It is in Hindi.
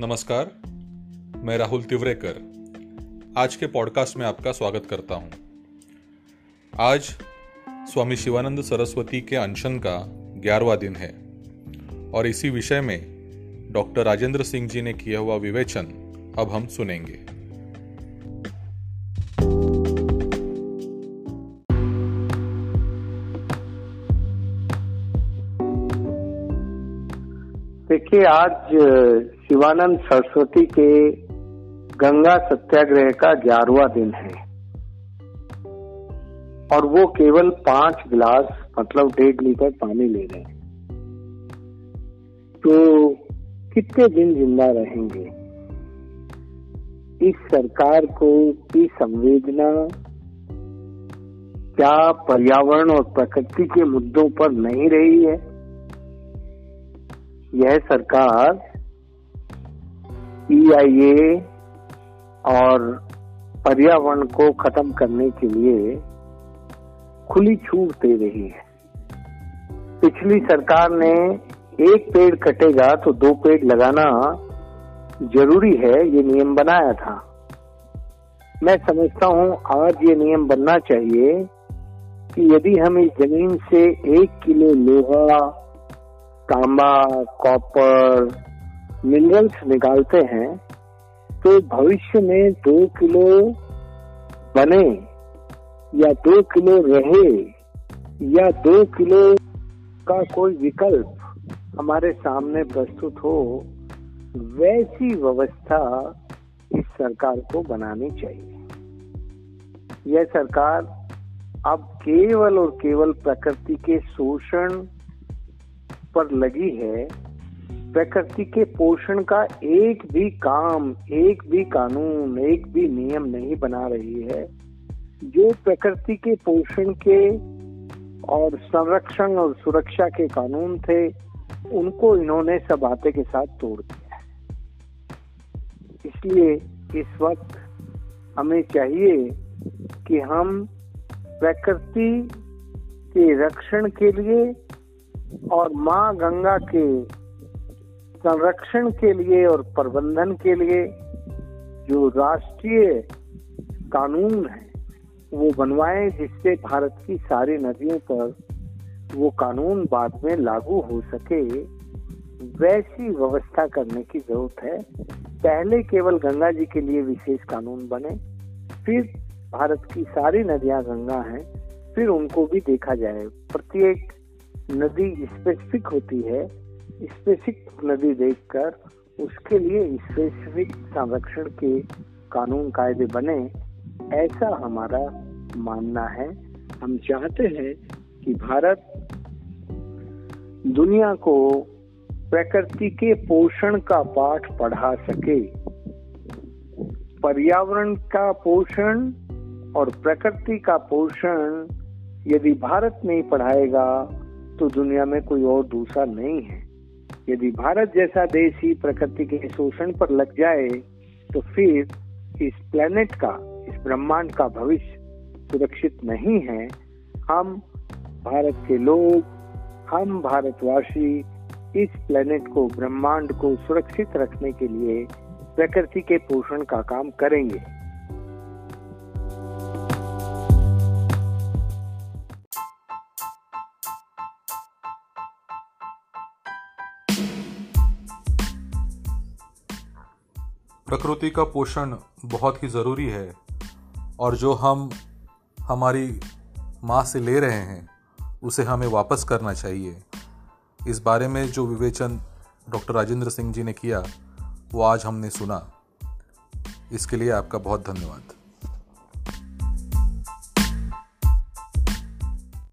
नमस्कार, मैं राहुल तिवरेकर आज के पॉडकास्ट में आपका स्वागत करता हूँ। आज स्वामी शिवानंद सरस्वती के अनशन का ग्यारहवा दिन है और इसी विषय में डॉक्टर राजेंद्र सिंह जी ने किया हुआ विवेचन अब हम सुनेंगे देखिए, आज शिवानंद सरस्वती के गंगा सत्याग्रह का ग्यारहवा दिन है। और वो केवल पाँच गिलास मतलब डेढ़ लीटर पानी ले रहे हैं। तो कितने दिन ज़िंदा रहेंगे? इस सरकार को की संवेदना, क्या पर्यावरण और प्रकृति के मुद्दों पर नहीं रही है? यह सरकार ईआईए और पर्यावरण को खत्म करने के लिए खुली छूट दे रही है। पिछली सरकार ने एक पेड़ कटेगा तो दो पेड़ लगाना ज़रूरी है, ये नियम बनाया था। मैं समझता हूँ आज ये नियम बनना चाहिए कि यदि हम इस ज़मीन से एक किलो लोहा, तांबा, कॉपर मिनरल्स निकालते हैं तो भविष्य में दो किलो बने, या दो किलो रहे, या दो किलो का कोई विकल्प हमारे सामने प्रस्तुत हो, वैसी व्यवस्था इस सरकार को बनानी चाहिए। यह सरकार अब केवल और केवल प्रकृति के शोषण पर लगी है प्रकृति के पोषण का एक भी काम, एक भी कानून, एक भी नियम नहीं बना रही है। जो प्रकृति के पोषण के और संरक्षण और सुरक्षा के कानून थे, उनको इन्होंने सब आते के साथ तोड़ दिया है। इसलिए इस वक्त हमें चाहिए कि हम प्रकृति के रक्षण के लिए और माँ गंगा के संरक्षण के लिए और प्रबंधन के लिए जो राष्ट्रीय कानून है, वो बनवाए जिससे भारत की सारी नदियों पर वो कानून बाद में लागू हो सके, वैसी व्यवस्था करने की ज़रूरत है। पहले केवल गंगा जी के लिए विशेष कानून बने, फिर भारत की सारी नदियाँ गंगा हैं, फिर उनको भी देखा जाए। प्रत्येक नदी स्पेसिफिक होती है स्पेसिफिक नदी देखकर उसके लिए स्पेसिफिक संरक्षण के कानून कायदे बने, ऐसा हमारा मानना है। हम चाहते हैं कि भारत दुनिया को प्रकृति के पोषण का पाठ पढ़ा सके। पर्यावरण का पोषण और प्रकृति का पोषण यदि भारत नहीं पढ़ाएगा तो दुनिया में कोई और दूसरा नहीं है। यदि भारत जैसा देश ही प्रकृति के शोषण पर लग जाए तो फिर इस प्लेनेट का, इस ब्रह्मांड का भविष्य सुरक्षित नहीं है। हम भारत के लोग, हम भारतवासी, इस प्लेनेट को, ब्रह्मांड को सुरक्षित रखने के लिए प्रकृति के पोषण का काम करेंगे। प्रकृति का पोषण बहुत ही ज़रूरी है और जो हम हमारी माँ से ले रहे हैं, उसे हमें वापस करना चाहिए। इस बारे में जो विवेचन डॉक्टर राजेंद्र सिंह जी ने किया, वो आज हमने सुना। इसके लिए आपका बहुत धन्यवाद।